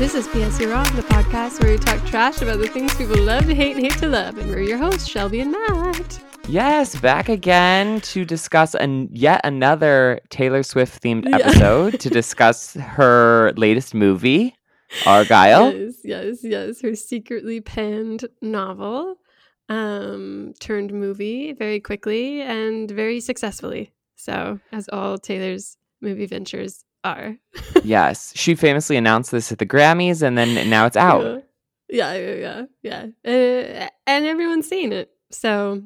This is PS podcast where we talk trash about the things people love to hate and hate to love. And we're your hosts, Shelby and Matt. Yes, back again to discuss an, yet another Taylor Swift themed Yeah. episode to discuss her latest movie, Argylle. Yes, yes, yes. Her secretly penned novel um, turned movie very quickly and very successfully. So, as all Taylor's movie ventures are. yes, she famously announced this at the Grammys, and then now it's out. Yeah, yeah, yeah. yeah. Uh, and everyone's seen it. So,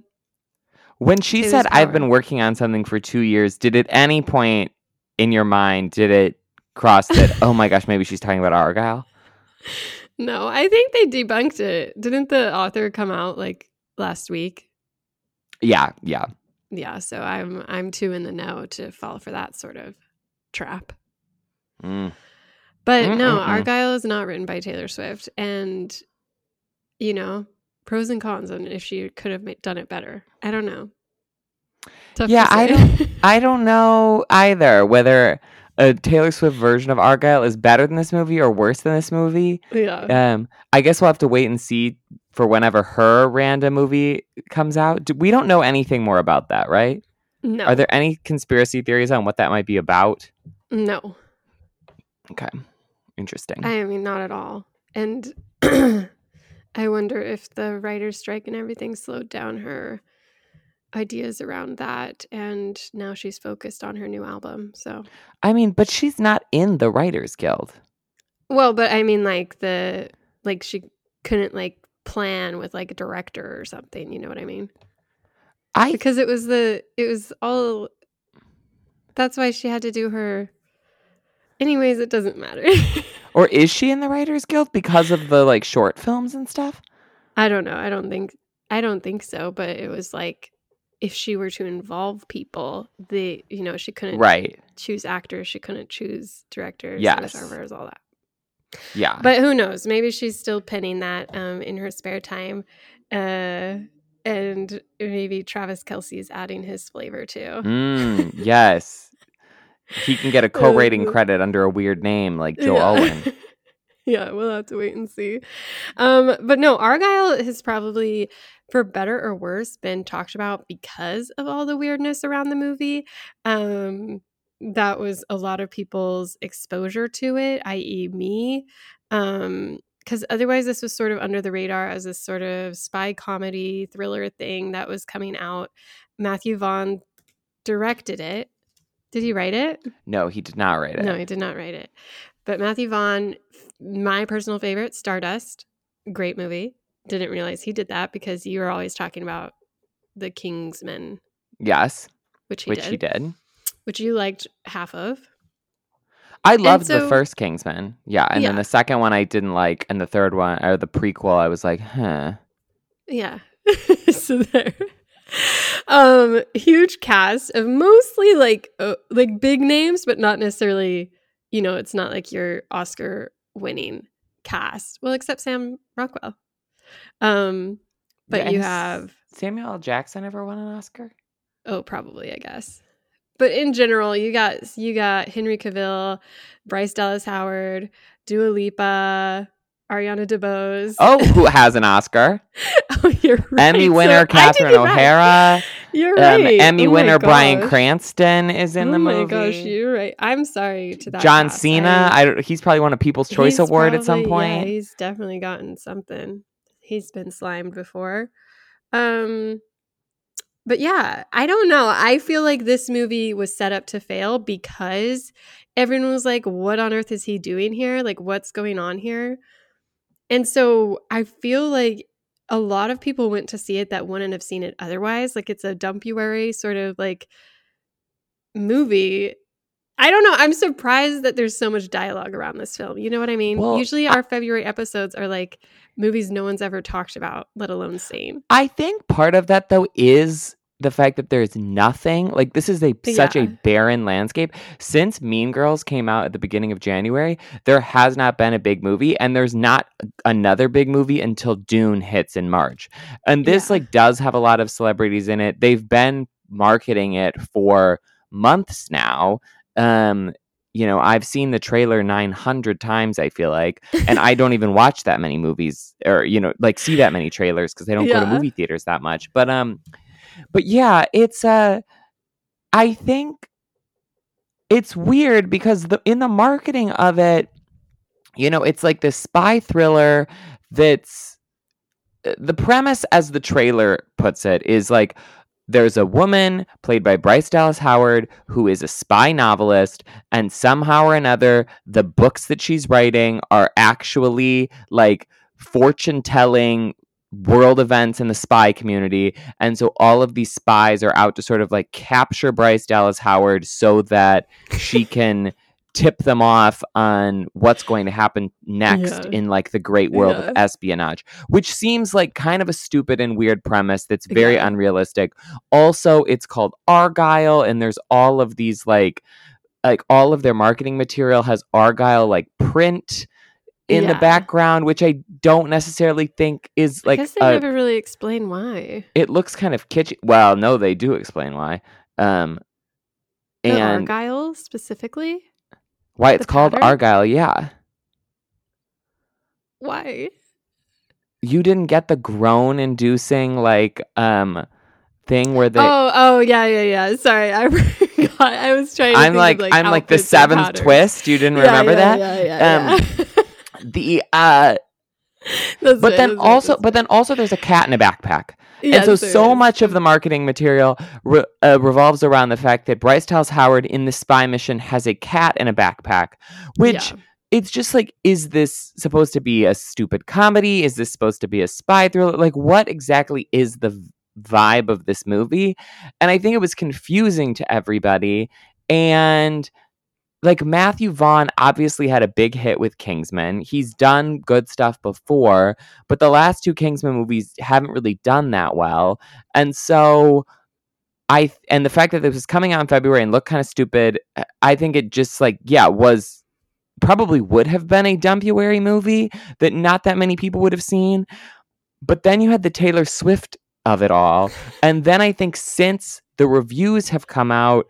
When she said, "I've been working on something for two years," did at any point in your mind did it cross that? oh my gosh, maybe she's talking about Argylle. no, I think they debunked it. Didn't the author come out like last week? Yeah, yeah. Yeah, so I'm I'm too in the know to fall for that sort of trap. Mm. But no, Mm-mm-mm. Argylle is not written by Taylor Swift, and you know pros and cons on if she could have done it better. I don't know. Tough Yeah, I don't- I don't know either whether a Taylor Swift version of Argylle is better than this movie or worse than this movie. yeah, Um, I guess we'll have to wait and see for whenever her random movie comes out. Do- We don't know anything more about that, right? no, Are there any conspiracy theories on what that might be about? no. Okay, interesting. I mean, not at all. And I wonder if the writer's strike and everything slowed down her ideas around that. And now she's focused on her new album. So, I mean, but she's not in the Writers Guild. well, but I mean, like, the, like, she couldn't, like, plan with, like, a director or something. You know what I mean? I Because it was the, it was all, that's why she had to do her. Anyways, it doesn't matter. or is she in the Writers Guild because of the like short films and stuff? I don't know. I don't think I don't think so, but it was like if she were to involve people, the you know, she couldn't Right. choose actors, she couldn't choose directors, Yes. cinematographers, all that. Yeah. But who knows? Maybe she's still penning that um in her spare time. Uh and maybe Travis Kelce is adding his flavor too. Mm, yes. He can get a co-rating credit under a weird name like Joe Yeah. Alwyn. yeah, we'll have to wait and see. Um, but no, Argylle has probably, for better or worse, been talked about because of all the weirdness around the movie. Um, that was a lot of people's exposure to it, i.e., me. Um, because otherwise, this was sort of under the radar as this sort of spy comedy thriller thing that was coming out. Matthew Vaughn directed it. Did he write it? No, he did not write it. No, he did not write it. But Matthew Vaughn, my personal favorite, Stardust, great movie. Didn't realize he did that because you were always talking about the Kingsman. Yes, which he which did, he did. which you liked half of. I loved so- the first Kingsman. Yeah, and then the second one I didn't like, and the third one or the prequel I was like, huh. Yeah. so there. Um, huge cast of mostly like uh, like big names, but not necessarily. You know, it's not like your Oscar winning cast. Well, except Sam Rockwell. Um, but Yeah, you have Samuel L. Jackson ever won an Oscar? Oh, probably, I guess. But in general, you got you got Henry Cavill, Bryce Dallas Howard, Dua Lipa, Ariana DeBose. Oh, who has an Oscar? Oh, you're right. Emmy winner did Catherine it right. O'Hara. You're Um, right. Emmy Oh winner Bryan. Cranston is in oh the movie. Oh my gosh, you're right. I'm sorry to that. John. Cena. I- I, don't- he's probably won a People's Choice Award at some probably- Yeah, point. he's definitely gotten something. He's been slimed before. Um but yeah, I don't know. I feel like this movie was set up to fail because everyone was like, what on earth is he doing here? Like, what's going on here? And so I feel like a lot of people went to see it that wouldn't have seen it otherwise. Like, it's a dumpuary sort of like movie I don't know. I'm surprised that there's so much dialogue around this film. You know what I mean? Well, Usually I- our February episodes are like movies no one's ever talked about, let alone seen. I think part of that though is the fact that there's nothing like this is a such a barren landscape. Since mean girls came out at the beginning of january there has not been a big movie and there's not another big movie until dune hits in march. And this Yeah. like does have a lot of celebrities in it. They've been marketing it for months now. Um you know i've seen the trailer 900 times i feel like and i don't even watch that many movies or you know like see that many trailers because they don't go to movie theaters that much. But um but yeah it's uh i think it's weird because the in the marketing of it you know it's like this spy thriller that's uh, the premise as the trailer puts it is like there's a woman played by Bryce Dallas Howard who is a spy novelist and somehow or another the books that she's writing are actually like fortune telling world events in the spy community and so all of these spies are out to sort of like capture Bryce Dallas Howard so that she can tip them off on what's going to happen next Yeah. in like the great world of espionage which seems like kind of a stupid and weird premise that's very Yeah. unrealistic also it's called argylle and there's all of these like like all of their marketing material has argyle like print in the background which i don't necessarily think is like I guess they a- never really explain why. it looks kind of kitschy well no they do explain why um The and Argyle specifically? why the it's called pattern? argyle yeah Why? you didn't get the groan inducing like um thing where they oh, oh, yeah, yeah, yeah. Sorry, I forgot. I was trying. To I'm think like, of, I'm like the seventh twist. You didn't Yeah, remember yeah, that? Yeah, yeah, Um, yeah. The uh That's but right, then also but then also there's a cat in a backpack. right. and so so is. much of the marketing material re- uh, revolves around the fact that Bryce Dallas Howard in the spy mission has a cat in a backpack, which Yeah. it's just like is this supposed to be a stupid comedy? Is this supposed to be a spy thriller? Like what exactly is the vibe of this movie? And I think it was confusing to everybody and like Matthew Vaughn obviously had a big hit with Kingsman. He's done good stuff before, but the last two Kingsman movies haven't really done that well. And so I and the fact that this was coming out in February and looked kind of stupid, I think it just like yeah, was probably would have been a dumpuary movie that not that many people would have seen. But then you had the Taylor Swift of it all. And then I think since the reviews have come out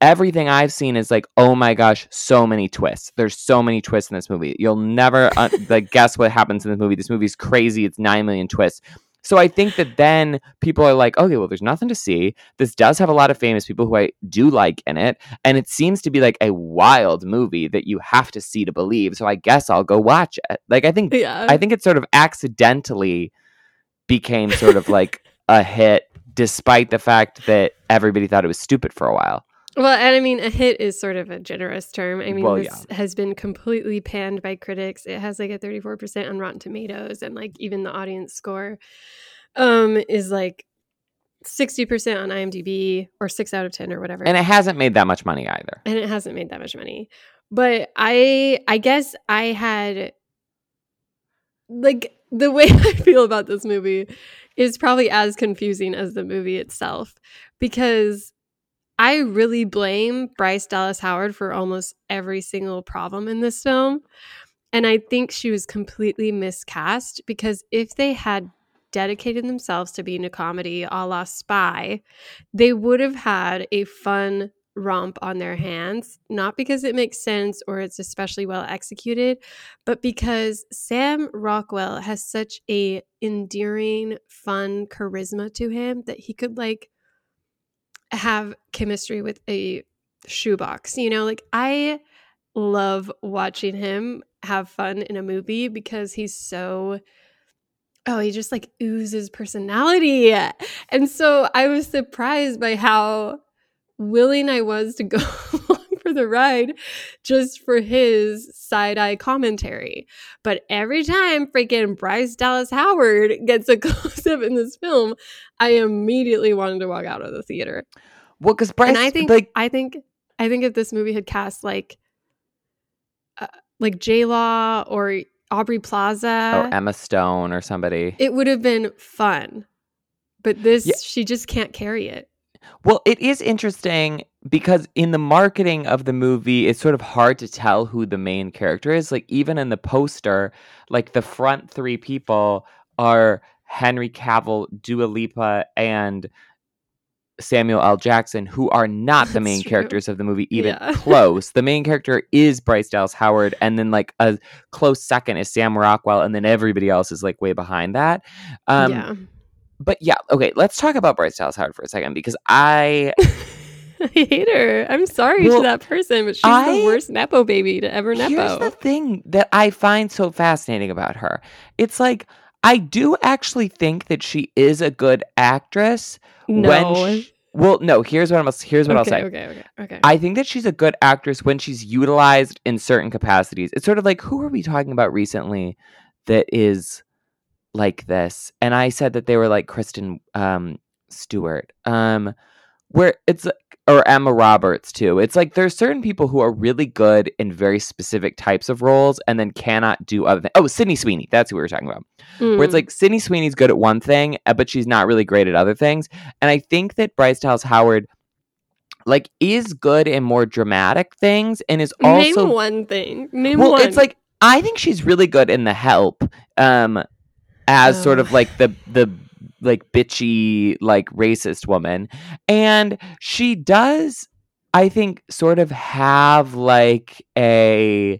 everything I've seen is like, oh my gosh, so many twists. There's so many twists in this movie. You'll never uh, like guess what happens in this movie. This movie's crazy. It's nine million twists. So I think that then people are like, okay, well, there's nothing to see. This does have a lot of famous people who I do like in it, and it seems to be like a wild movie that you have to see to believe. So I guess I'll go watch it. Like I think Yeah. I think it sort of accidentally became sort of like a hit, despite the fact that everybody thought it was stupid for a while. Well, and I mean, a hit is sort of a generous term. I mean, Well, this has been completely panned by critics. It has like a 34% on Rotten Tomatoes, and like even the audience score um is like 60% on IMDb or 6 out of 10 or whatever. And it hasn't made that much money either. and it hasn't made that much money. But I I guess I had like the way I feel about this movie is probably as confusing as the movie itself because I really blame Bryce Dallas Howard for almost every single problem in this film. And I think she was completely miscast because if they had dedicated themselves to being a comedy a la spy, they would have had a fun romp on their hands, not because it makes sense or it's especially well executed, but because Sam Rockwell has such a endearing, fun charisma to him that he could like have chemistry with a shoebox. You know, like I love watching him have fun in a movie because he's so oh, he just like oozes personality. And so I was surprised by how willing I was to go for the ride just for his side eye commentary. But every time freaking Bryce Dallas Howard gets a close up in this film, I immediately wanted to walk out of the theater. Well, because Bryce, and I think like, I think I think if this movie had cast like uh, like J Law or Aubrey Plaza or Emma Stone or somebody, it would have been fun. But this, yeah. she just can't carry it. Well, it is interesting because in the marketing of the movie, it's sort of hard to tell who the main character is. Like, even in the poster, like the front three people are Henry Cavill, Dua Lipa, and Samuel L. Jackson, who are not the main characters of the movie, even yeah. close. The main character is Bryce Dallas Howard, and then like a close second is Sam Rockwell, and then everybody else is like way behind that. Um, yeah. But yeah, okay, let's talk about Bryce Dallas Howard for a second because I. I hate her. I'm sorry well, to that person, but she's I, the worst Nepo baby to ever Nepo. Here's the thing that I find so fascinating about her. It's like, I do actually think that she is a good actress. No. When she, well, no. Here's what I'm. Here's what okay, I'll say. Okay, okay, okay. I think that she's a good actress when she's utilized in certain capacities. It's sort of like who are we talking about recently that is like this? And I said that they were like Kristen um, Stewart. Um, where it's or Emma Roberts too. It's like there's certain people who are really good in very specific types of roles and then cannot do other things. Oh, Sydney Sweeney, that's who we were talking about. Mm. Where it's mm. like Sydney Sweeney's good at one thing, uh, but she's not really great at other things. And I think that Bryce Dallas Howard like is good in more dramatic things and is also Name one thing. Name well, one. it's like I think she's really good in The Help. Um as oh. sort of like the the like bitchy like racist woman. And she does i think sort of have like a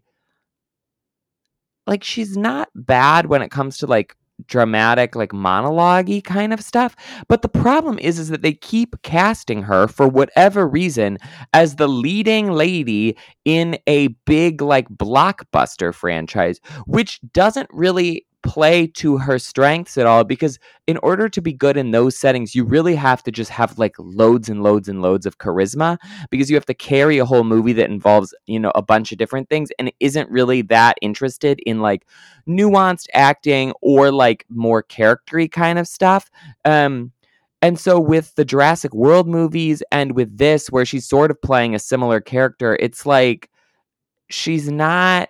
like she's not bad when it comes to like dramatic like monologue kind of stuff. But the problem is is that they keep casting her for whatever reason as the leading lady in a big like blockbuster franchise which doesn't really play to her strengths at all because in order to be good in those settings you really have to just have like loads and loads and loads of charisma because you have to carry a whole movie that involves you know a bunch of different things and isn't really that interested in like nuanced acting or like more charactery kind of stuff. Um and so with the Jurassic World movies and with this where she's sort of playing a similar character it's like she's not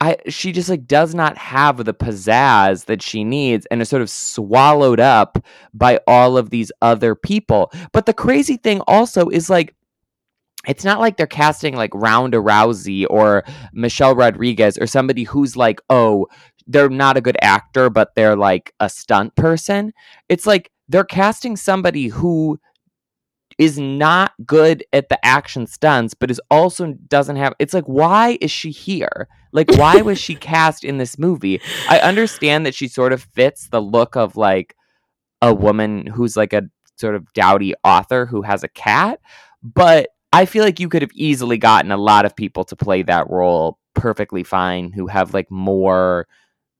I she just like does not have the pizzazz that she needs and is sort of swallowed up by all of these other people. But the crazy thing also is like it's not like they're casting like Ronda Rousey or Michelle Rodriguez or somebody who's like, oh, they're not a good actor, but they're like a stunt person. It's like they're casting somebody who is not good at the action stunts, but is also doesn't have. It's like, why is she here? Like, why was she cast in this movie? I understand that she sort of fits the look of like a woman who's like a sort of dowdy author who has a cat, but I feel like you could have easily gotten a lot of people to play that role perfectly fine who have like more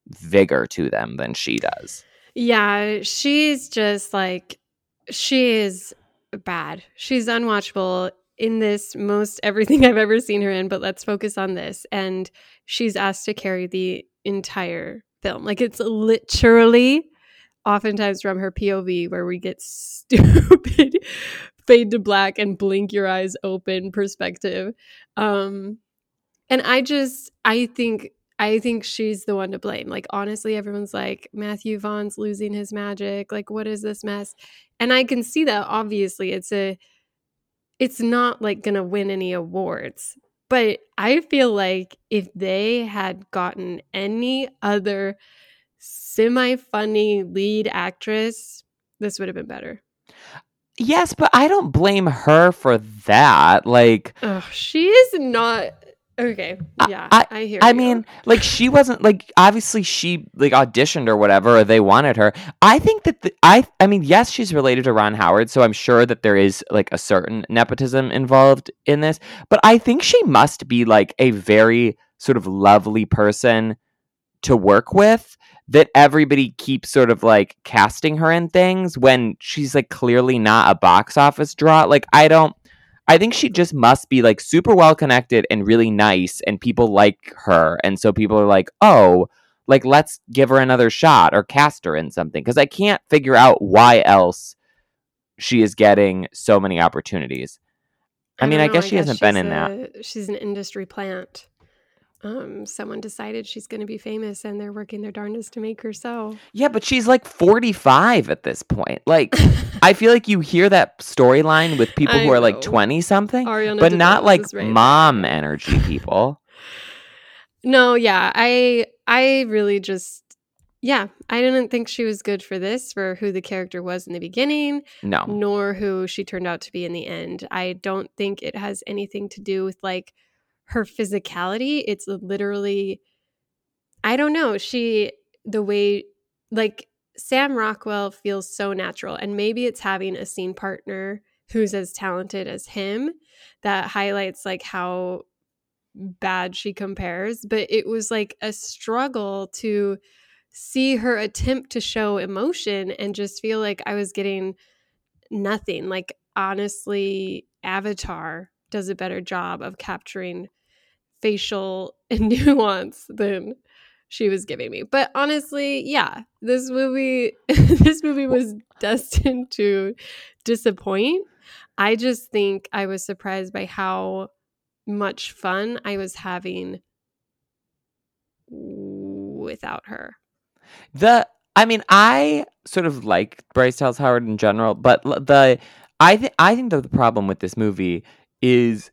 vigor to them than she does. Yeah, she's just like she is bad. She's unwatchable in this most everything I've ever seen her in, but let's focus on this. And she's asked to carry the entire film. Like it's literally oftentimes from her POV where we get stupid fade to black and blink your eyes open perspective. Um and I just I think I think she's the one to blame. Like honestly, everyone's like Matthew Vaughn's losing his magic. Like what is this mess? And I can see that obviously it's a it's not like going to win any awards. But I feel like if they had gotten any other semi funny lead actress, this would have been better. Yes, but I don't blame her for that. Like, she is not Okay. Yeah. I, I hear. I you. mean, like she wasn't like obviously she like auditioned or whatever, or they wanted her. I think that the, I I mean, yes, she's related to Ron Howard, so I'm sure that there is like a certain nepotism involved in this. But I think she must be like a very sort of lovely person to work with that everybody keeps sort of like casting her in things when she's like clearly not a box office draw. Like I don't I think she just must be like super well connected and really nice, and people like her. And so people are like, oh, like let's give her another shot or cast her in something. Because I can't figure out why else she is getting so many opportunities. I mean, don't I know, guess she hasn't been in that. She's an industry plant. Um, someone decided she's going to be famous, and they're working their darndest to make her so. Yeah, but she's like 45 at this point. Like, I feel like you hear that storyline with people I who are like 20 something, but not like right mom there. energy people. No, yeah, I I really just yeah, I didn't think she was good for this for who the character was in the beginning, No. nor who she turned out to be in the end. I don't think it has anything to do with like her physicality. It's literally I don't know, she the way like Sam Rockwell feels so natural and maybe it's having a scene partner who's as talented as him that highlights like how bad she compares, but it was like a struggle to see her attempt to show emotion and just feel like I was getting nothing. Like, honestly, Avatar does a better job of capturing facial nuance than she was giving me. But honestly, yeah, this movie this movie was destined to disappoint. I just think I was surprised by how much fun I was having without her. The I mean, I sort of like Bryce Dallas Howard in general, but the I think I think that the problem with this movie is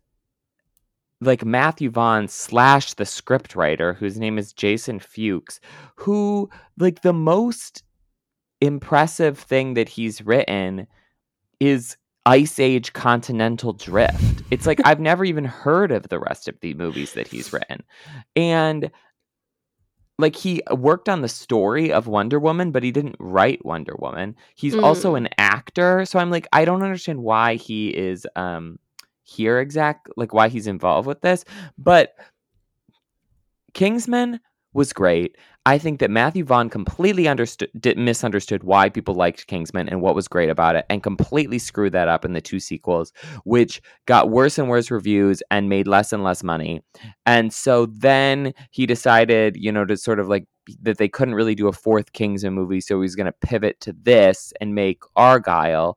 like Matthew Vaughn slash the scriptwriter, whose name is Jason Fuchs, who like the most impressive thing that he's written is Ice Age Continental Drift. It's like I've never even heard of the rest of the movies that he's written. And like he worked on the story of Wonder Woman, but he didn't write Wonder Woman. He's also Mm. an actor, so I'm like I don't understand why he is um here exact like why he's involved with this. But Kingsman was great. I think that Matthew Vaughn completely understood misunderstood why people liked Kingsman and what was great about it and completely screwed that up in the two sequels which got worse and worse reviews and made less and less money. And so then he decided, you know, to sort of like that they couldn't really do a fourth Kingsman movie so he was going to pivot to this and make Argylle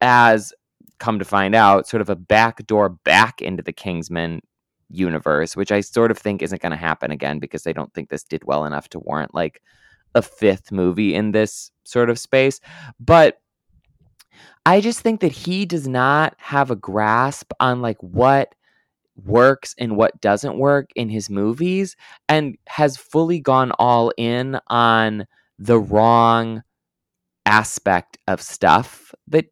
as come to find out sort of a backdoor back into the Kingsman universe, which I sort of think isn't going to happen again because they don't think this did well enough to warrant like a fifth movie in this sort of space. But I just think that he does not have a grasp on like what works and what doesn't work in his movies and has fully gone all in on the wrong aspect of stuff that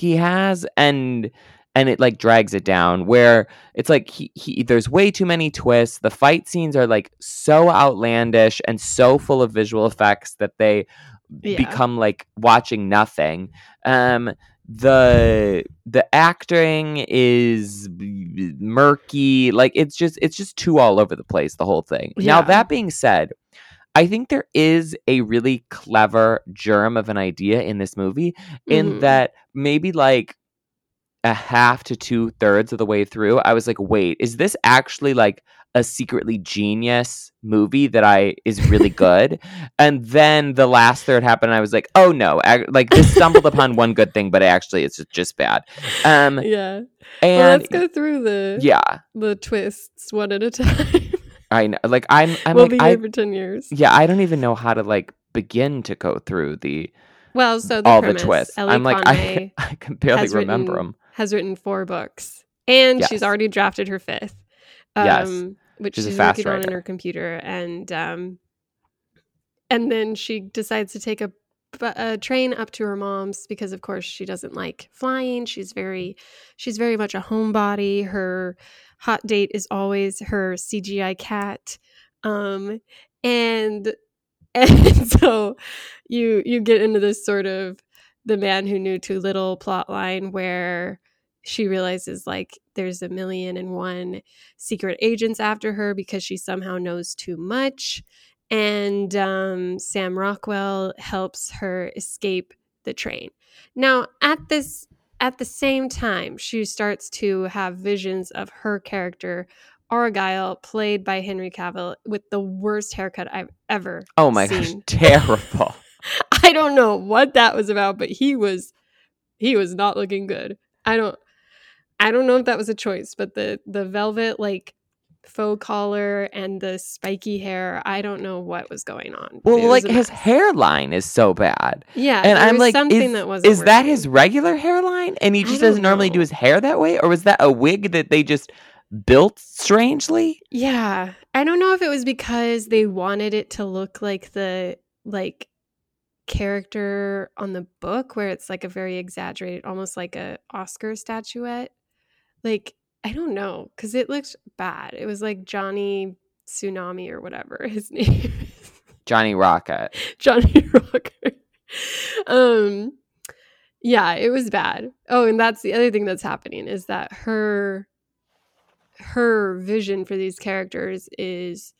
he has and and it like drags it down where it's like he, he there's way too many twists. The fight scenes are like so outlandish and so full of visual effects that they Yeah. become like watching nothing. Um the the acting is murky. Like it's just it's just too all over the place the whole thing. Now that being said i think there is a really clever germ of an idea in this movie in Mhm. that maybe like a half to two thirds of the way through, I was like, wait, is this actually like a secretly genius movie that I is really good? and then the last third happened, and I was like, oh no, ac- like this stumbled upon one good thing, but actually it's just bad. Um, yeah. and well, let's go through the yeah, the twists one at a time. I know, like I'm, I'm we'll like, be I, here for ten years. yeah, I don't even know how to like begin to go through the Well, so the all premise, the twists. Ellie I'm like, Conway I, I can barely remember written- them. has written four books, and she's already drafted her fifth. Yes. Um, which She's a she's, fast working on in her computer, and um, and then she decides to take a, a train up to her mom's because, of course, she doesn't like flying. She's very, she's very much a homebody. Her hot date is always her CGI cat, um, and and so you you get into this sort of the man who knew too little plot line where she realizes like there's a million and one secret agents after her because she somehow knows too much and um, sam rockwell helps her escape the train. Now at this at the same time she starts to have visions of her character argylle played by henry cavill with the worst haircut i've ever seen. Oh my gosh, terrible. I don't know what that was about, but he was he was not looking good. I don't I don't know if that was a choice, but the the velvet like faux collar and the spiky hair, I don't know what was going on. Well, like his hairline is so bad. Yeah, And I'm was like, something is, that wasn't is that his regular hairline? And he just doesn't normally do his hair that way? Or was that a wig that they just built strangely? Yeah. I don't know if it was because they wanted it to look like the like character on the book where it's like a very exaggerated almost like a Oscar statuette. Like I don't know cuz it looked bad. It was like Johnny Tsunami or whatever his name is. Johnny Rocket. Johnny Rocket. um yeah, it was bad. Oh, and that's the other thing that's happening is that her her vision for these characters is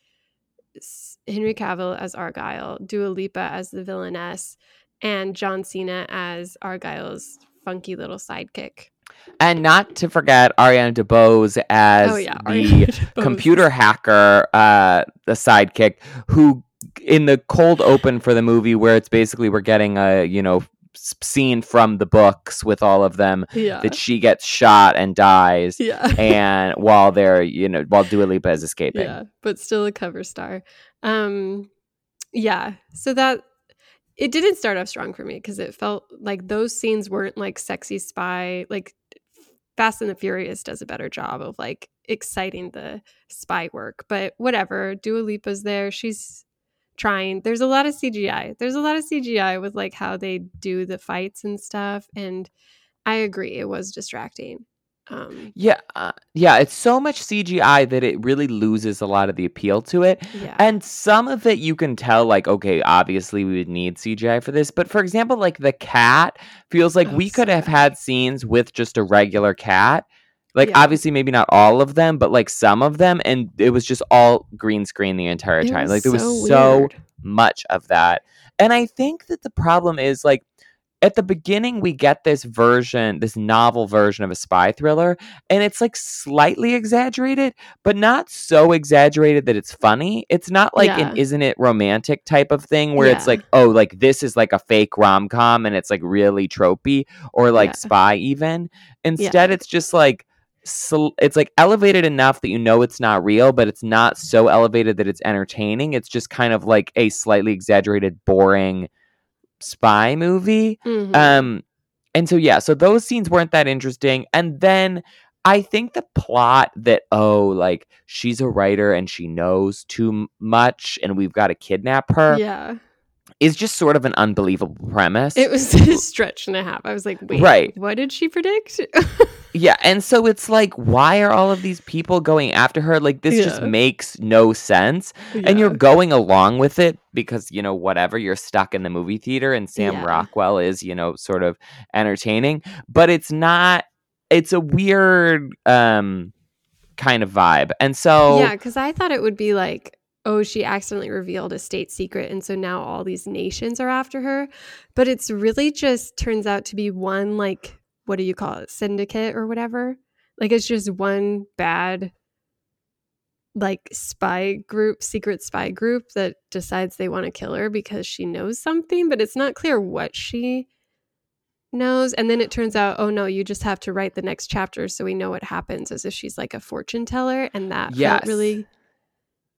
Henry Cavill as Argylle, Dua Lipa as the villainess, and John Cena as Argylle's funky little sidekick. And not to forget Ariana DeBose as oh yeah, the computer hacker, uh, the sidekick, who in the cold open for the movie, where it's basically we're getting a you know scene from the books with all of them Yeah. that she gets shot and dies, yeah. and while they're you know while Dua Lipa is escaping. Yeah, but still a cover star. Um yeah, so that it didn't start off strong for me because it felt like those scenes weren't like sexy spy like Fast and the Furious does a better job of like exciting the spy work. But whatever, Dua Lipa's there. She's trying. There's a lot of CGI. There's a lot of CGI with like how they do the fights and stuff. And I agree, it was distracting. Um, Yeah, uh, yeah, it's so much CGI that it really loses a lot of the appeal to it. yeah. And some of it you can tell, like, okay, obviously we would need CGI for this. But for example, like the cat feels like Oh, we could so have bad. had scenes with just a regular cat. Like, Yeah. obviously, maybe not all of them, but like some of them. And it was just all green screen the entire It time. like, there was so so weird. much of that. And I think that the problem is like at the beginning we get this version, this novel version of a spy thriller, and it's like slightly exaggerated, but not so exaggerated that it's funny. It's not like Yeah. an isn't it romantic type of thing where it's like, oh, like this is like a fake rom-com and it's like really tropey or like Yeah. spy even. Instead it's just like sl- it's like elevated enough that you know it's not real, but it's not so elevated that it's entertaining. It's just kind of like a slightly exaggerated, boring spy movie. Mhm. Um, and so yeah, so those scenes weren't that interesting. And then I think the plot that oh, like she's a writer and she knows too much, and we've got to kidnap her yeah. is just sort of an unbelievable premise. It was a stretch and a half. I was like, wait, Right. what did she predict? Yeah, and so it's like, why are all of these people going after her? Like, this just makes no sense. And you're going along with it because, you know, whatever, you're stuck in the movie theater and Sam Yeah. Rockwell is, you know, sort of entertaining, but it's not, it's a weird um kind of vibe. And so, Yeah, because I thought it would be like, oh, she accidentally revealed a state secret. And so now all these nations are after her. But it's really just turns out to be one, like, what do you call it? Syndicate or whatever. Like, it's just one bad, like, spy group, secret spy group that decides they want to kill her because she knows something, but it's not clear what she knows. And then it turns out, oh no, you just have to write the next chapter so we know what happens as if she's like a fortune teller. And that Yes. felt really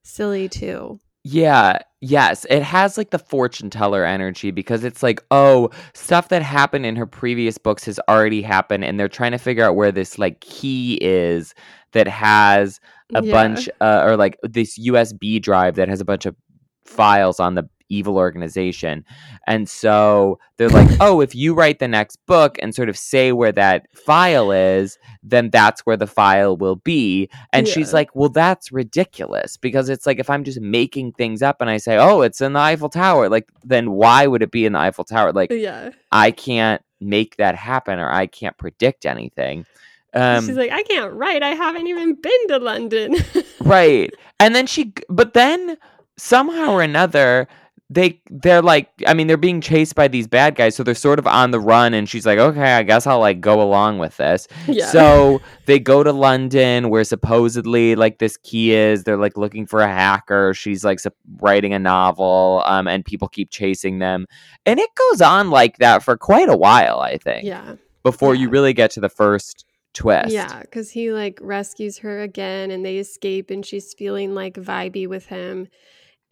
silly too. Yeah, yes. It has like the fortune teller energy because it's like, oh, stuff that happened in her previous books has already happened, and they're trying to figure out where this like key is that has a Yeah. bunch, uh, or like this USB drive that has a bunch of files on the evil organization. And so they're like, oh, if you write the next book and sort of say where that file is, then that's where the file will be. And she's like, well, that's ridiculous because it's like if I'm just making things up and I say, oh, it's in the Eiffel Tower, like, then why would it be in the Eiffel Tower? Like, Yeah. I can't make that happen or I can't predict anything. Um, She's like, I can't write. I haven't even been to London. right and then she but then somehow or another they they're like i mean they're being chased by these bad guys so they're sort of on the run and she's like okay i guess i'll like go along with this yeah. so they go to london where supposedly like this key is they're like looking for a hacker she's like writing a novel um and people keep chasing them and it goes on like that for quite a while i think yeah. before you really get to the first twist. Yeah, because he like rescues her again and they escape and she's feeling like vibey with him.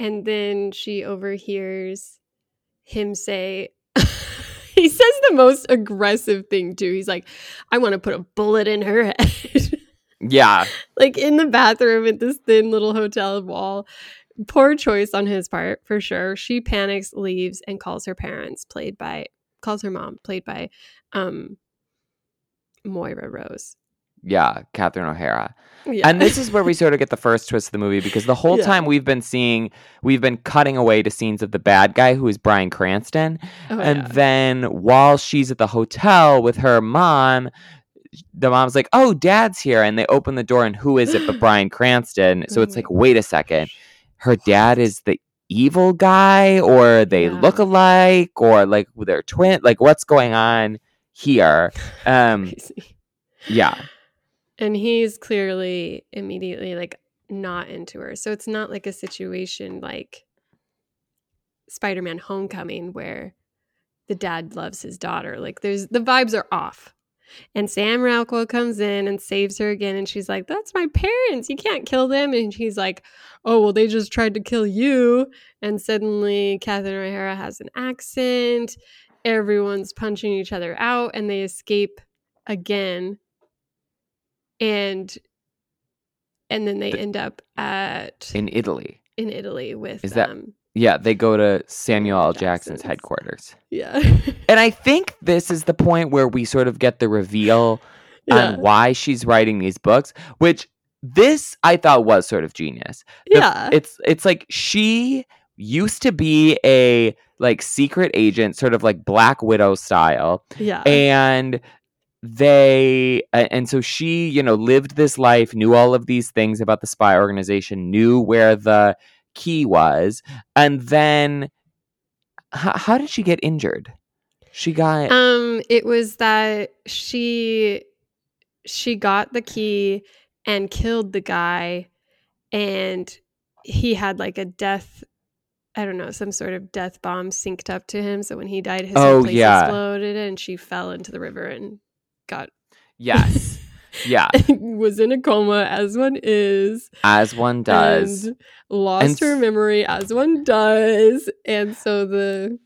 And then she overhears him say, he says the most aggressive thing too. He's like, I want to put a bullet in her head. Yeah. like in the bathroom at this thin little hotel wall. Poor choice on his part, for sure. She panics, leaves, and calls her parents, played by calls her mom, played by um Moira Rose. Yeah, Catherine O'Hara. Yeah. And this is where we sort of get the first twist of the movie because the whole Yeah. time we've been seeing, we've been cutting away to scenes of the bad guy who is Bryan Cranston. Oh, and yeah. then while she's at the hotel with her mom, the mom's like, "Oh, dad's here," and they open the door, and who is it but Bryan Cranston? So Oh it's like, wait a second, her dad is the evil guy, or they look alike, or like they're twin. Like, what's going on here? Um, yeah, And he's clearly immediately like not into her. So it's not like a situation like Spider Man Homecoming where the dad loves his daughter. Like there's the vibes are off. And Sam Rockwell comes in and saves her again. And she's like, That's my parents. You can't kill them. And he's like, Oh, well, they just tried to kill you. And suddenly Catherine O'Hara has an accent. Everyone's punching each other out and they escape again. And and then they The- end up at in Italy. in Italy with Is that- um Yeah, they go to Samuel L. Jackson's. Jackson's headquarters. yeah. And I think this is the point where we sort of get the reveal yeah. on why she's writing these books, which this I thought was sort of genius. The- yeah. It's it's like she used to be a like secret agent, sort of like Black Widow style, yeah. and they and so she you know lived this life knew all of these things about the spy organization knew where the key was and then h- how did she get injured she got Um, it was that she she got the key and killed the guy, and he had like a death. I don't know, some sort of death bomb synced up to him. So when he died, his whole Oh, place yeah. exploded, and she fell into the river and got yes. Yeah. was in a coma, as one is, as one does. and lost And her memory, as one does, and so the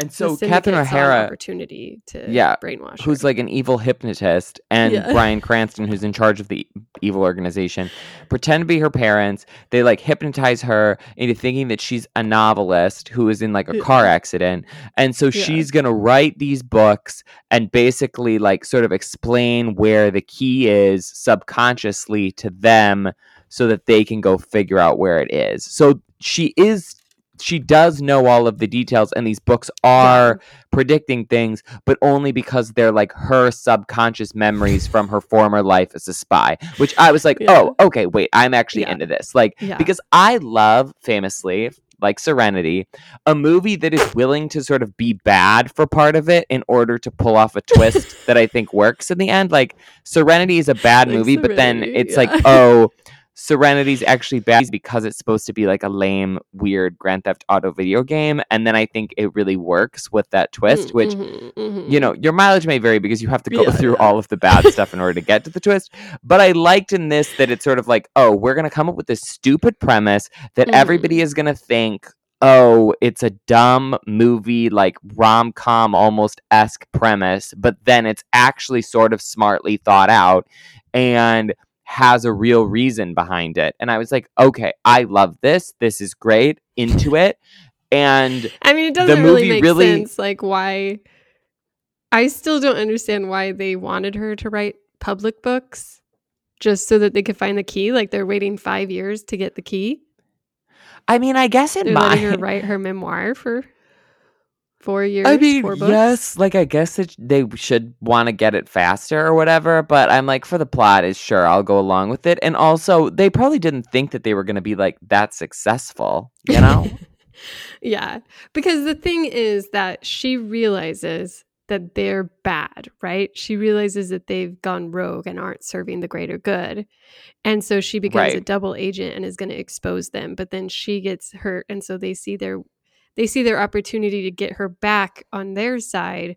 and so catherine o'hara opportunity to Yeah, brainwash who's her. like an evil hypnotist, and Yeah. Bryan Cranston, who's in charge of the evil organization, pretend to be her parents. They like hypnotize her into thinking that she's a novelist who is in like a car accident. And so Yeah. she's going to write these books and basically like sort of explain where the key is subconsciously to them so that they can go figure out where it is. So she is. She does know all of the details, and these books are predicting things, but only because they're like her subconscious memories from her former life as a spy. Which I was like, Yeah. oh, okay, wait, I'm actually Yeah. into this. Like, Yeah. because I love famously, like Serenity, a movie that is willing to sort of be bad for part of it in order to pull off a twist that I think works in the end. Like, Serenity is a bad Like movie, but then Serenity, it's like, oh, Serenity's actually bad because it's supposed to be like a lame, weird Grand Theft Auto video game. And then I think it really works with that twist, Mm, which mhm, mhm. you know, your mileage may vary because you have to go Yeah, through yeah. all of the bad stuff in order to get to the twist. But I liked in this that it's sort of like, oh, we're going to come up with this stupid premise that everybody Mhm. is going to think, oh, it's a dumb movie, like rom com almost esque premise, but then it's actually sort of smartly thought out and has a real reason behind it. And I was like, okay, I love this. This is great. Into it. And I mean, it the doesn't really movie make really- sense. Like, why? I still don't understand why they wanted her to write public books just so that they could find the key. Like, they're waiting five years to get the key. I mean, I guess They're my letting her write her memoir for four years. I mean, four books. yes, like I guess it, they should want to get it faster or whatever, but I'm like, for the plot, is sure I'll go along with it. And also, they probably didn't think that they were going to be like that successful, you know? yeah. Because the thing is that she realizes that they're bad, right? She realizes that they've gone rogue and aren't serving the greater good. And so she becomes a double agent and is going to expose them, but then she gets hurt and so they see their they see their opportunity to get her back on their side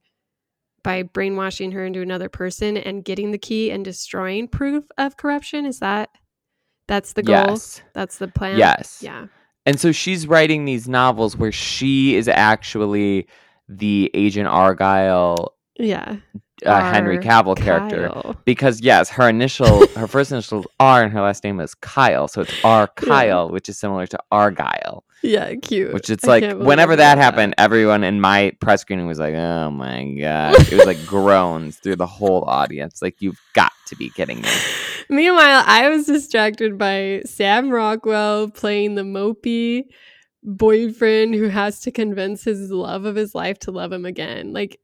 by brainwashing her into another person and getting the key and destroying proof of corruption. Is that that's the goal? Yes. That's the plan. Yes. Yeah. And so she's writing these novels where she is actually the Agent Argylle Yeah. Uh, Henry Cavill character. Kyle. Because yes, her initial, her first initial R, and her last name is Kyle, so it's R Yeah. Kyle, which is similar to Argylle. Yeah, cute. Which it's like whenever I that happened, everyone in my press screening was like, "Oh my god!" It was like groans through the whole audience. Like you've got to be kidding me. Meanwhile, I was distracted by Sam Rockwell playing the mopey boyfriend who has to convince his love of his life to love him again. Like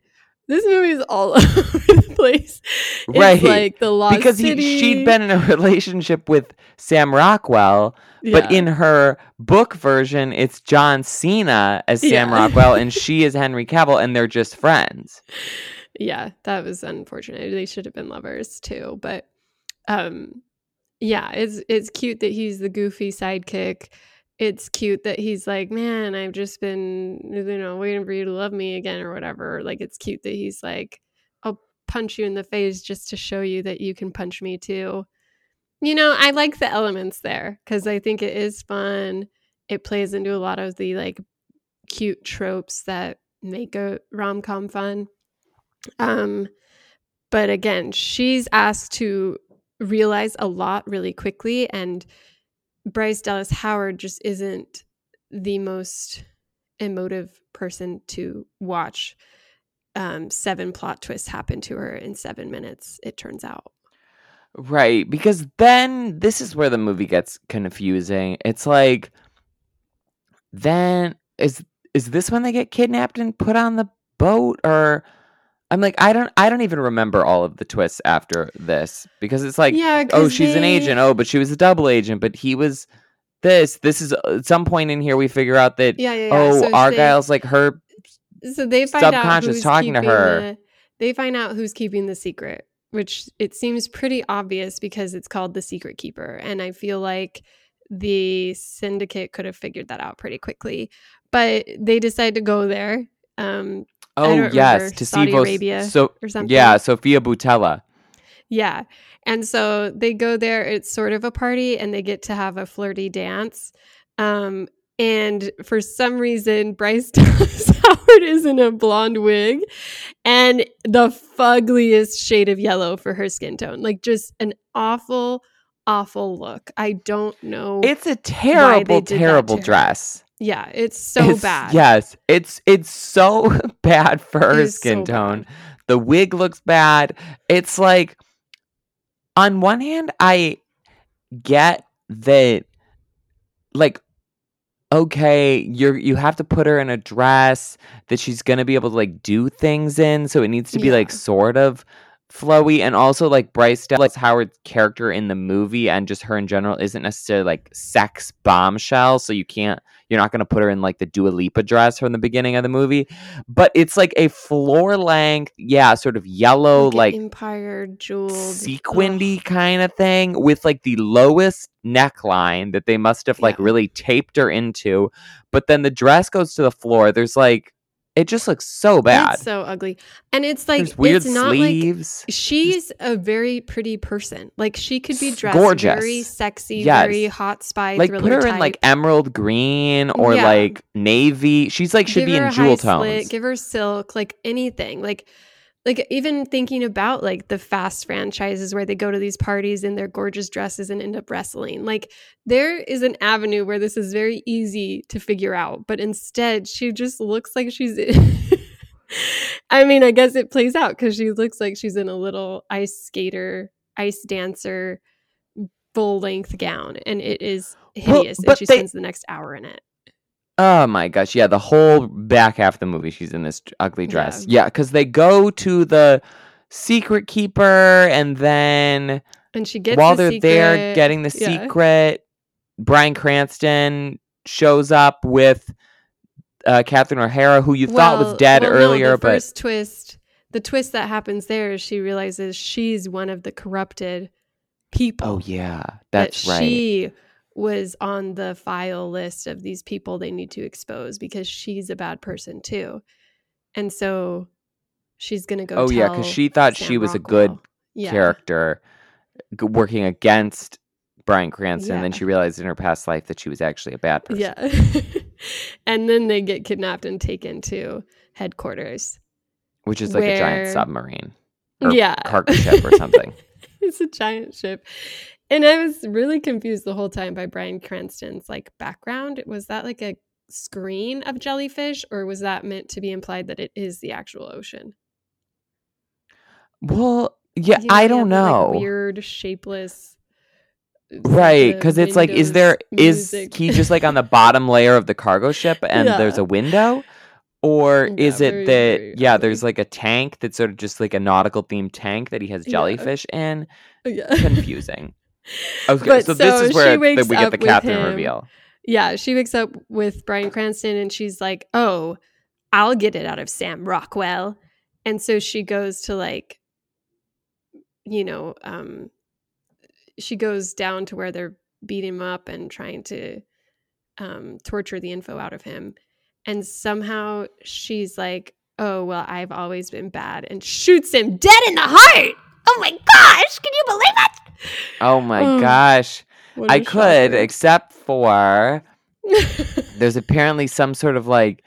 this movie is all over the place. It's Right. like the Lost because he, City. she'd been in a relationship with Sam Rockwell, but in her book version, it's John Cena as Sam Yeah. Rockwell, and she is Henry Cavill, and they're just friends. yeah, that was unfortunate. They should have been lovers too, but um yeah, it's it's cute that he's the goofy sidekick. It's cute that he's like, "Man, I've just been, you know, waiting for you to love me again or whatever." Like it's cute that he's like, "I'll punch you in the face just to show you that you can punch me too." You know, I like the elements there cuz I think it is fun. It plays into a lot of the like cute tropes that make a rom-com fun. Um, but again, she's asked to realize a lot really quickly, and Bryce Dallas Howard just isn't the most emotive person to watch um, seven plot twists happen to her in seven minutes, it turns out. Right, because then this is where the movie gets confusing. It's like then is is this when they get kidnapped and put on the boat or I'm like I don't I don't even remember all of the twists after this because it's like yeah, oh she's an agent oh but she was a double agent but he was this this is at some point in here we figure out that Yeah, yeah, yeah. oh So they- Argylle's like her so they find out subconscious who's talking to keeping her. the- they find out who's keeping the secret, which it seems pretty obvious because it's called the secret keeper, and I feel like the syndicate could have figured that out pretty quickly. But they decide to go there. Um, oh yes to Saudi see Vos- Arabia so or something. yeah Sofia Boutella Yeah. And so they go there. It's sort of a party and they get to have a flirty dance. Um, and for some reason, Bryce Dallas Howard is in a blonde wig and the fuggliest shade of yellow for her skin tone. Like just an awful, awful look. I don't know. it's a terrible terrible dress yeah, it's so It's- bad. Yes, it's it's so bad for her skin so tone. bad. The wig looks bad. It's like on one hand I get that like okay, you're you have to put her in a dress that she's going to be able to like do things in, so it needs to be like sort of flowy and also like Bryce Dallas Howard's character in the movie and just her in general isn't necessarily like sex bombshell so you can't you're not going to put her in like the Dua Lipa dress from the beginning of the movie but it's like a floor length yeah sort of yellow an like empire jewel sequindy Ugh. kind of thing with like the lowest neckline that they must have like Yeah. really taped her into but then the dress goes to the floor there's like it just looks so bad It's so ugly. And it's like there's weird it's not like She's a very pretty person. Like she could be dressed gorgeous. very sexy, Yes. very hot spy like put her type. in like emerald green or Yeah. like navy she's like should give be in jewel tones slit, give her silk, like anything. Like like even thinking about like the fast franchises where they go to these parties in their gorgeous dresses and end up wrestling. Like there is an avenue where this is very easy to figure out, but instead she just looks like she's I mean, I guess it plays out because she looks like she's in a little ice skater, ice dancer, full length gown, and it is Well, hideous. and she they- spends the next hour in it. Oh my gosh, yeah, the whole back half of the movie she's in this ugly dress. Yeah. Yeah, cuz they go to the secret keeper and then And she gets while the they're there getting the yeah. secret, Bryan Cranston shows up with uh, Catherine O'Hara, who you thought was dead well, no, earlier, the but first twist, the twist that happens there is she realizes she's one of the corrupted people. oh yeah, that that's right. She was on the file list of these people they need to expose because she's a bad person too, and so she's gonna go. oh yeah, because she thought Sam she was a good yeah. character working against Bryan Cranston. And then she realized in her past life that she was actually a bad person. Yeah. and then they get kidnapped and taken to headquarters. Which is like a giant submarine or yeah. cargo ship or something. it's a giant ship. And I was really confused the whole time by Bryan Cranston's like background. Was that like a screen of jellyfish or was that meant to be implied that it is the actual ocean? Well, yeah, You know, I don't the, like, know. weird, shapeless. Uh, right, because it's like, is there is he just like on the bottom layer of the cargo ship and there's a window? Or Yeah, is it very, that very yeah, ugly. there's like a tank that's sort of just like a nautical themed tank that he has Yeah. jellyfish in? Yeah. Confusing. Okay, But so this is she where wakes we get up the with captain reveal. Yeah, she wakes up with Bryan Cranston and she's like, "Oh, I'll get it out of Sam Rockwell." And so she goes to like you know, um she goes down to where they're beating him up and trying to um torture the info out of him. And somehow she's like, "Oh, well, I've always been bad." And shoots him dead in the heart. Oh my gosh, can you believe it? Oh my Oh, gosh. I could, shocker. except for there's apparently some sort of like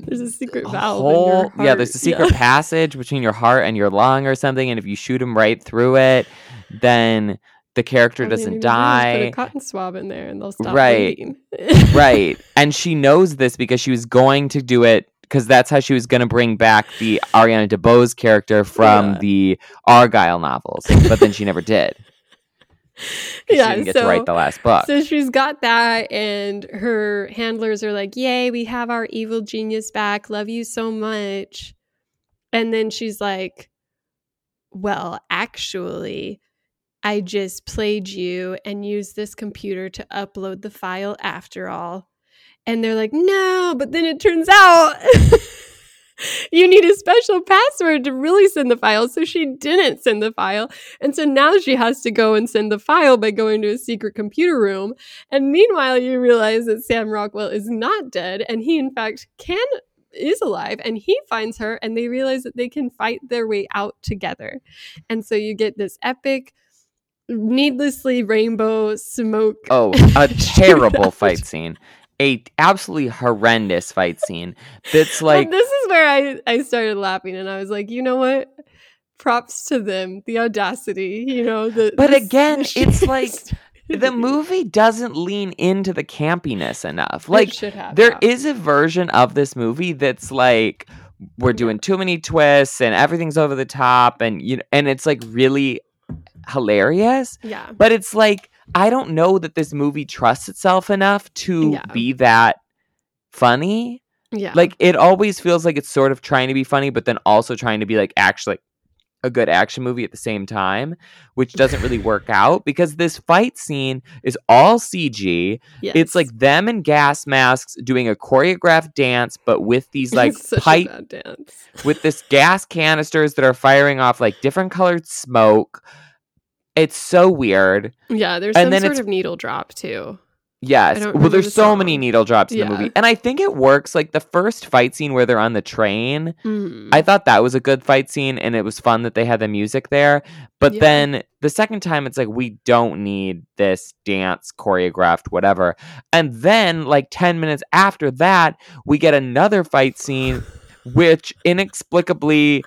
There's a secret a valve. in your hole. Yeah, there's a secret Yeah. passage between your heart and your lung or something, and if you shoot him right through it, then the character doesn't need to do is Put a die. cotton swab in there, and they'll stop Right. right. And she knows this because she was going to do it because that's how she was going to bring back the Ariana DeBose character from Yeah. the Argylle novels, but then she never did. 'cause she Yeah, didn't get so to write the last book. so she's got that, and her handlers are like, "Yay, we have our evil genius back! Love you so much." And then she's like, "Well, actually." I just played you and used this computer to upload the file after all. And they're like, no, but then it turns out you need a special password to really send the file. So she didn't send the file. And so now she has to go and send the file by going to a secret computer room. And meanwhile, you realize that Sam Rockwell is not dead. And he, in fact, can is alive and he finds her and they realize that they can fight their way out together. And so you get this epic needlessly rainbow smoke. Oh, a terrible fight scene. A absolutely horrendous fight scene. That's like this is where I, I started laughing and I was like, you know what? Props to them, the audacity, you know. The But again, it's like the movie doesn't lean into the campiness enough. Like should have, there is a version of this movie that's like we're doing too many twists and everything's over the top and you know, and it's like really hilarious. yeah, But it's like I don't know that this movie trusts itself enough to Yeah. be that funny. yeah, Like it always feels like it's sort of trying to be funny, but then also trying to be like actually a good action movie at the same time, which doesn't really work out because this fight scene is all CG. yes. It's like them in gas masks doing a choreographed dance, but with these like It's such a pipe dance. with this gas canisters that are firing off like different colored smoke. It's so weird. Yeah, there's And some then sort of needle drop too. Yes. Well, there's the so many needle drops in the movie. And I think it works. Like the first fight scene where they're on the train, Mm. I thought that was a good fight scene and it was fun that they had the music there. But Yeah. then the second time, it's like, we don't need this dance choreographed, whatever. And then, like 10 minutes after that, we get another fight scene, which inexplicably.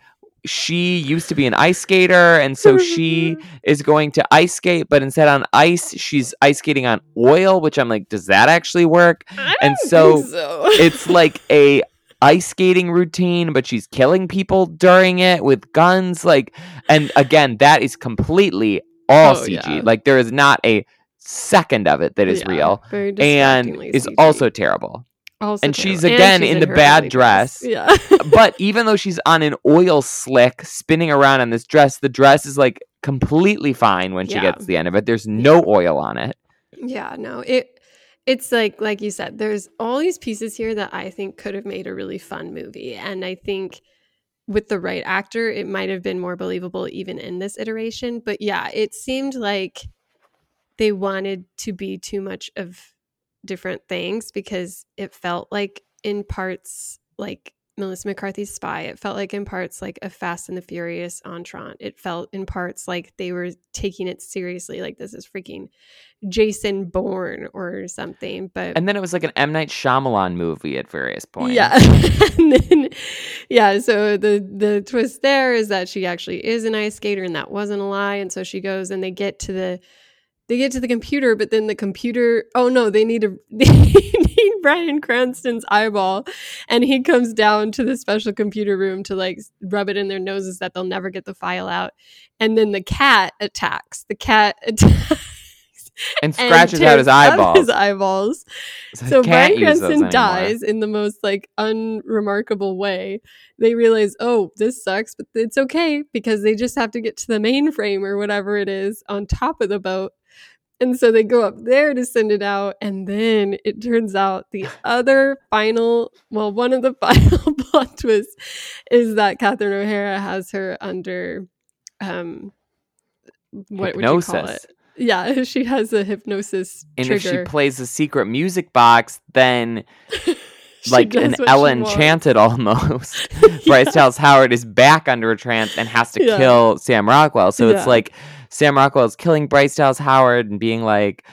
She used to be an ice skater, and so she is going to ice skate, but instead on ice, she's ice skating on oil, which I'm like, does that actually work? And so so. it's like a ice skating routine but she's killing people during it with guns like and again that is completely all Oh, cg yeah. like there is not a second of it that is Yeah, real very and is CG. also terrible Also and she's again she's in the bad dress. Yeah. but even though she's on an oil slick spinning around on this dress the dress is like completely fine when she Yeah. gets to the end of it there's no oil on it Yeah, no, it it's like like you said, there's all these pieces here that I think could have made a really fun movie. And I think with the right actor, it might have been more believable even in this iteration. But yeah, it seemed like they wanted to be too much of different things because it felt like in parts like Melissa McCarthy's Spy. It felt like in parts like a Fast and the Furious entrant. It felt in parts like they were taking it seriously, like this is freaking Jason Bourne or something. But And then it was like an M Night Shyamalan movie at various points. yeah, and then yeah. So the the twist there is that she actually is an ice skater, and that wasn't a lie. And so she goes, and they get to the they get to the computer, but then the computer. Oh no, they need a they need Bryan Cranston's eyeball, and he comes down to the special computer room to like rub it in their noses that they'll never get the file out. And then the cat attacks. The cat attacks. and scratches out his eyeballs. His eyeballs. So, So Bryan Cranston dies in the most like unremarkable way. They realize, oh, this sucks, but it's okay because they just have to get to the mainframe or whatever it is on top of the boat. And so they go up there to send it out, and then it turns out the other final, well, one of the final plot twists is that Catherine O'Hara has her under, um, what would you call Hypnosis. it? Yeah, she has a hypnosis And trigger. if she plays a secret music box, then like an what she Ellen wants. Enchanted almost. Bryce Dallas Howard is back under a trance and has to Yeah. kill Sam Rockwell. So Yeah. it's like Sam Rockwell is killing Bryce Dallas Howard and being like,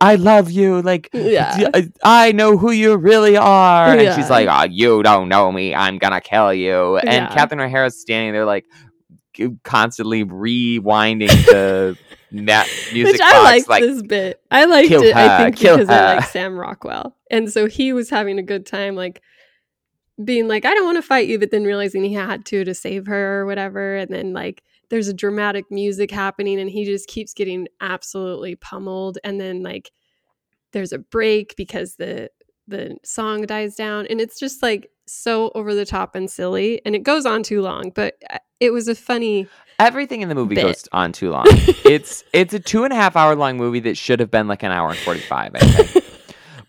I love you. Like, Yeah. I I know who you really are. And she's like, oh, you don't know me. I'm going to kill you. And Yeah. Catherine O'Hara's standing there, like, constantly rewinding the that music Which I box. liked like, this bit. I liked it. I think because I like. Sam Rockwell, and so he was having a good time, like being like, "I don't want to fight you," but then realizing he had to to save her or whatever, and then like there's a dramatic music happening, and he just keeps getting absolutely pummeled, and then like there's a break because the the song dies down, and it's just like so over the top and silly, and it goes on too long, but uh, it was a funny. everything in the movie bit. goes on too long. it's it's a two and a half hour long movie that should have been like an hour and forty five. I think.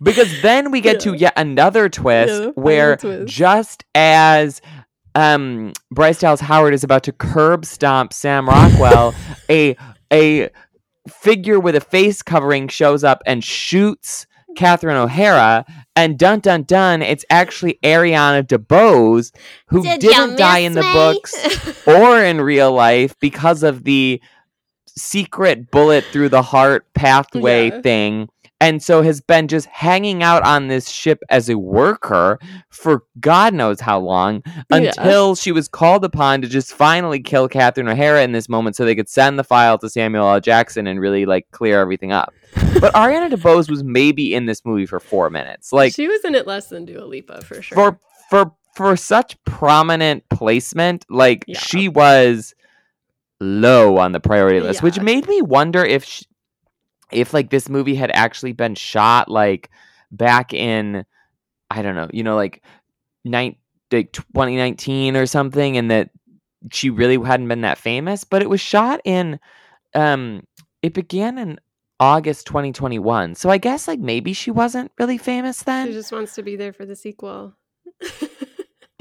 Because then we get to yet another twist Yeah, where twist. just as um, Bryce Dallas Howard is about to curb stomp Sam Rockwell, a a figure with a face covering shows up and shoots Catherine O'Hara, and dun dun dun, it's actually Ariana DeBose who Did didn't die in the me? books or in real life because of the secret bullet through the heart pathway Yeah. thing and so has been just hanging out on this ship as a worker for God knows how long Yeah. until she was called upon to just finally kill Catherine O'Hara in this moment so they could send the file to Samuel L. Jackson and really like clear everything up. But Ariana DeBose was maybe in this movie for four minutes. Like she was in it less than Dua Lipa for sure. for for for such prominent placement, like Yeah. she was low on the priority list, which made me wonder if sh if like this movie had actually been shot like back in I don't know, you know, like nine like 2019 or something, and that she really hadn't been that famous. But it was shot in um it began in August 2021. So I guess like maybe she wasn't really famous then. she just wants to be there for the sequel.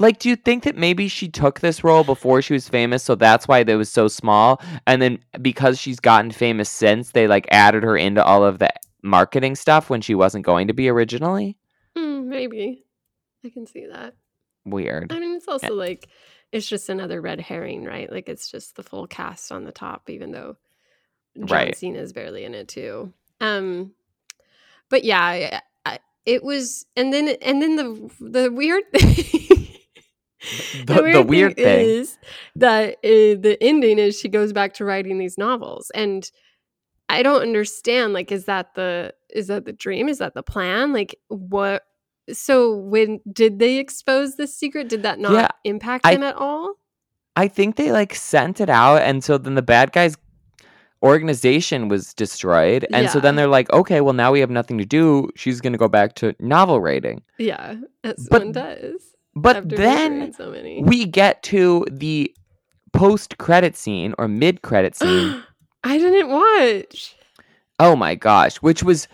Like, do you think that maybe she took this role before she was famous, so that's why it was so small? And then because she's gotten famous since, they like added her into all of the marketing stuff when she wasn't going to be originally? Hmm, maybe I can see that. Weird. I mean, it's also like it's just another red herring, right? Like it's just the full cast on the top, even though John Right. Cena is barely in it too. Um, but yeah, I, I, it was, and then and then the the weird thing. The- the weird thing. is that uh, the ending is she goes back to writing these novels, and I don't understand. Like, is that the is that the dream? Is that the plan? Like, what? So when did they expose this secret? Did that not Yeah, impact I- him at all? I think they like sent it out, and so then the bad guys organization was destroyed and so then they're like okay well now we have nothing to do she's going to go back to novel writing Yeah, as But- one does. But then so we get to the post credit scene or mid credit scene I didn't watch. Oh my gosh, which was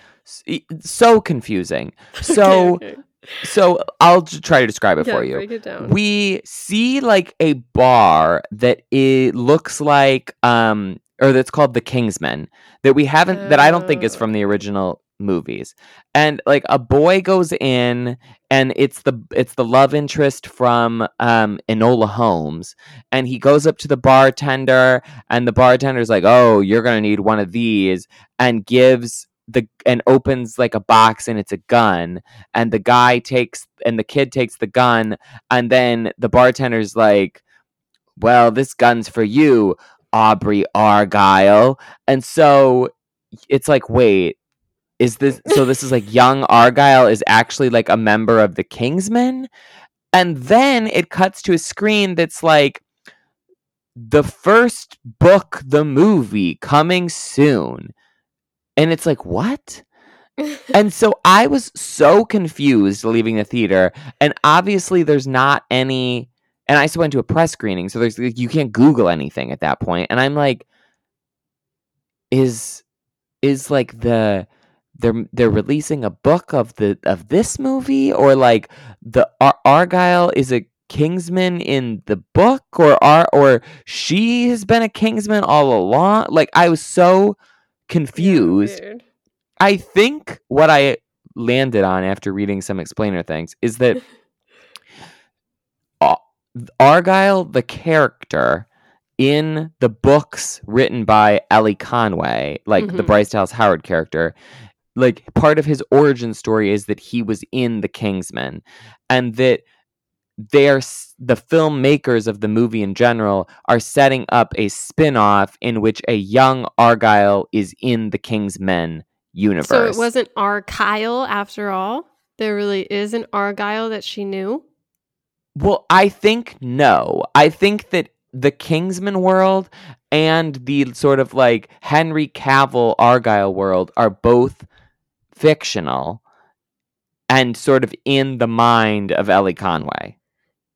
so confusing. So, okay. so I'll try to describe it Yeah, for you. Break it down. We see like a bar that it looks like um or that's called the Kingsman that we haven't that I don't think is Oh. from the original movies. And like a boy goes in and it's the it's the love interest from um enola holmes and he goes up to the bartender and the bartender's like oh you're gonna need one of these and gives the and opens like a box and it's a gun and the guy takes and the kid takes the gun and then the bartender's like well this gun's for you aubrey argylle. And so it's like wait is this so this is like young argylle is actually like a member of the kingsman and then it cuts to a screen that's like the first book the movie coming soon. And it's like what? And so i was so confused leaving the theater and obviously there's not any and i also went to a press screening so there's like, you can't google anything at that point and i'm like is is like the they're they're releasing a book of the of this movie or like the Ar- Argylle is a Kingsman in the book or Ar- or she has been a Kingsman all along like I was so confused Yeah. I think what I landed on after reading some explainer things is that Ar- Argylle, the character in the books written by Ellie Conway, like the Mhm. Bryce Dallas Howard character, like part of his origin story is that he was in the Kingsman and that they're the filmmakers of the movie in general are setting up a spin-off in which a young Argylle is in the Kingsman universe. So it wasn't Argylle after all. There really is an Argylle that she knew. Well, I think no. I think that the Kingsman world and the sort of like Henry Cavill Argylle world are both fictional and sort of in the mind of Ellie Conway.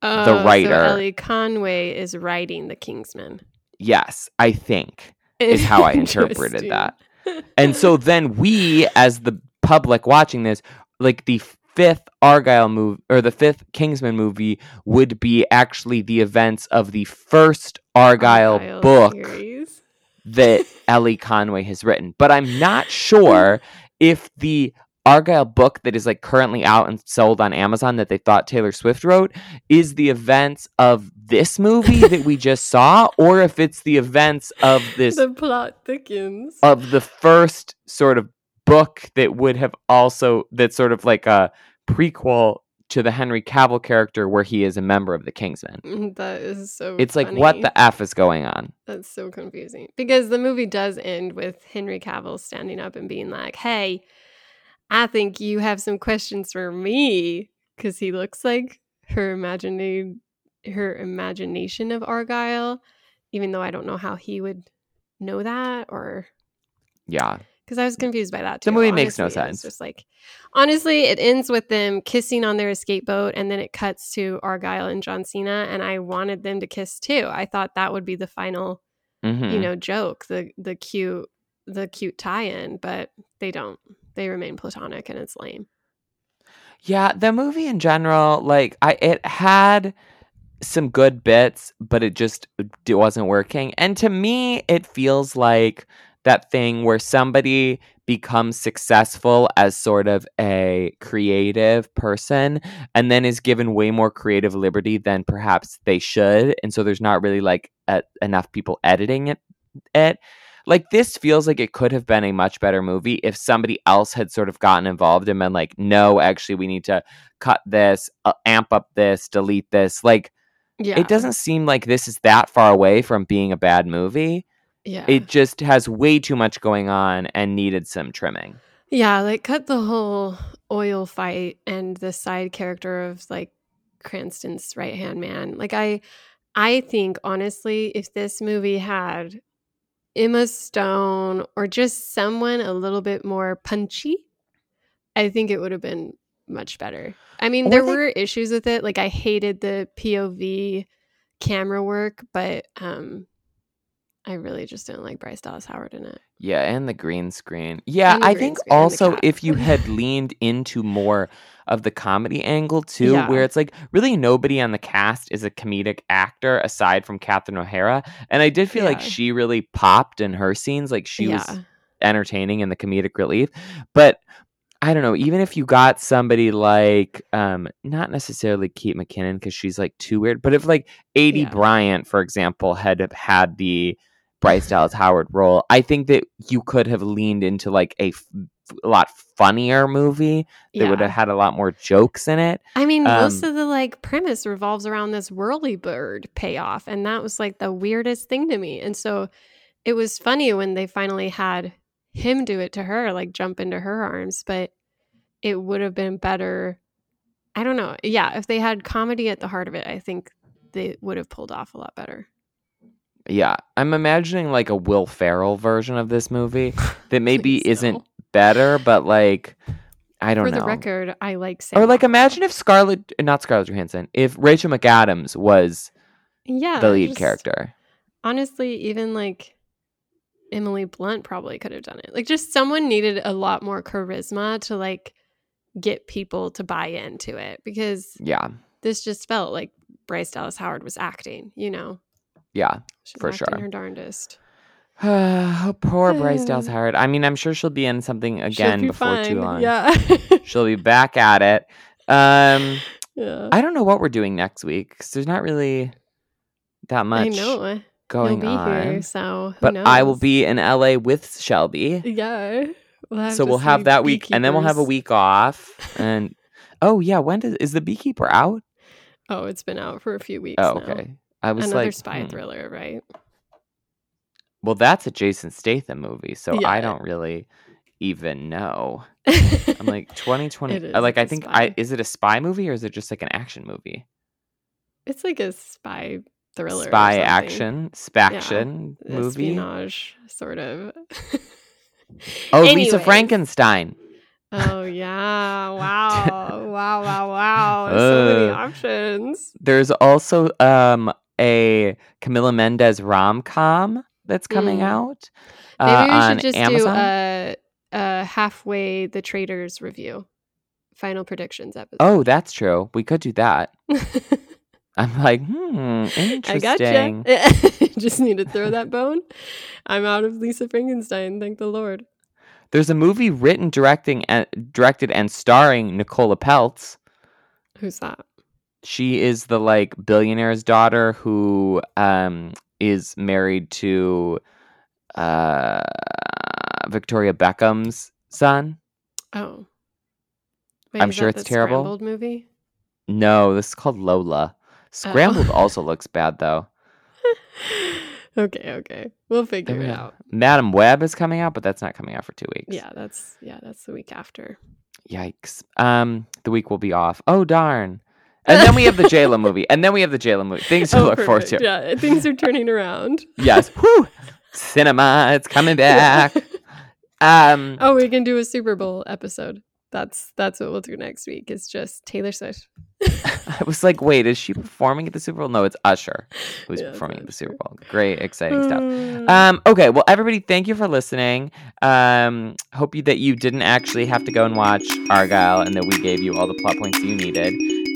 Oh, so writer. Ellie Conway is writing the Kingsman. Yes, I think is how I interpreted that. And so then we, as the public watching this, like the fifth Argylle movie or the fifth Kingsman movie would be actually the events of the first Argylle, Argylle book series. that Ellie Conway has written. But I'm not sure if the Argylle book that is like currently out and sold on Amazon that they thought Taylor Swift wrote is the events of this movie that we just saw, or if it's the events of this The plot thickens. of the first sort of book that would have also that sort of like a prequel to the Henry Cavill character where he is a member of the Kingsman. Mm, That is so. It's like what the f is going on? That's so confusing because the movie does end with Henry Cavill standing up and being like, "Hey, I think you have some questions for me," because he looks like her imagining her imagination of Argylle, even though I don't know how he would know that or Yeah. Because I was confused by that too. The movie makes no honestly. It was sense. Just like honestly, it ends with them kissing on their escape boat, and then it cuts to Argylle and John Cena, and I wanted them to kiss too. I thought that would be the final Mhm. you know joke the the cute the cute tie-in but they don't they remain platonic and it's lame Yeah, the movie in general, like I it had some good bits, but it just it wasn't working. And to me, it feels like that thing where somebody becomes successful as sort of a creative person and then is given way more creative liberty than perhaps they should. And so there's not really like a, enough people editing it it. Like this feels like it could have been a much better movie if somebody else had sort of gotten involved and been like no actually we need to cut this uh, amp up this delete this. Like yeah. it doesn't seem like this is that far away from being a bad movie yeah. It just has way too much going on and needed some trimming. Yeah like cut the whole oil fight and the side character of like cranston's right hand man. Like i i think honestly if this movie had emma stone or just someone a little bit more punchy i think it would have been much better. I mean there were issues with it. Like i hated the pov camera work but um i really just didn't like bryce dallas howard in it Yeah, and the green screen. Yeah, I green think screen also if you had leaned into more of the comedy angle too, Yeah. where it's like really nobody on the cast is a comedic actor aside from Catherine O'Hara, and I did feel like she really popped in her scenes. Like she yeah was entertaining in the comedic relief. But I don't know, even if you got somebody like um not necessarily Kate McKinnon because she's like too weird, but if like Aidy Yeah. Bryant, for example, had had the Bryce Dallas Howard role, I think that you could have leaned into like a, f- a lot funnier movie that would have had a lot more jokes in it. I mean, most Um, of the like premise revolves around this whirly bird payoff, and that was like the weirdest thing to me. And so it was funny when they finally had him do it to her, like jump into her arms, but it would have been better. I don't know. Yeah, if they had comedy at the heart of it, I think they would have pulled off a lot better. Yeah, I'm imagining like a Will Ferrell version of this movie that maybe isn't no. better, but like I don't For know. For the record, I like Sam. or like imagine if Scarlett, not Scarlett Johansson, if Rachel McAdams was yeah, the lead just- character. honestly, even like Emily Blunt probably could have done it. Like just someone needed a lot more charisma to like get people to buy into it because Yeah, this just felt like Bryce Dallas Howard was acting, you know. Yeah. She's For sure. her darndest. oh, poor Bryce Dallas Howard. I mean, I'm sure she'll be in something again be before too long. Yeah. She'll be back at it. Um, yeah. I don't know what we're doing next week because there's not really that I much know. going on. here, so who but I will be in LA with Shelby. Yeah. We'll so we'll have that week and then we'll have a week off and oh yeah when does is the beekeeper out Oh, it's been out for a few weeks. oh okay i was Another like spy hmm. thriller, right? well that's a jason statham movie so i don't really even know i'm like 2020 uh, is, like i think i is it a spy movie or is it just like an action movie It's like a spy thriller. spy action spaction movie Espionage, sort of. oh lisa frankenstein Oh yeah! Wow! wow! Wow! Wow! So many Uh, options. there's also um a camila mendes rom-com that's coming Mm. out Maybe uh, we on should just amazon do a, a halfway the traitors review, final predictions episode. Oh, that's true. We could do that. I'm like, hmm, I gotcha. interesting. just need to throw that bone. I'm out of Lisa Frankenstein. Thank the Lord. There's a movie written, directing, and directed and starring Nicola Peltz. Who's that? She is the like billionaire's daughter who um is married to uh Victoria Beckham's son. Oh. Wait, I'm sure it's terrible. Scrambled movie. No, this is called Lola. Scrambled Oh. also looks bad though. okay, okay. We'll figure There it out. Madame Web is coming out, but that's not coming out for two weeks. Yeah, that's yeah, that's the week after. Yikes. Um, the week will be off. Oh darn. And then we have the JLo movie. And then we have the JLo movie. Things to Oh, look forward to. Yeah, things are turning around. Yes. Whew. Cinema, it's coming back. Um oh, we can do a Super Bowl episode. That's that's what we'll do next week. It's just Taylor Swift. I was like, wait, is she performing at the Super Bowl? No, it's Usher who's Yeah, performing at the Super Bowl. Great, exciting stuff. Mm. Um, okay, well, everybody, thank you for listening. Um, hope you, that you didn't actually have to go and watch Argylle and that we gave you all the plot points you needed.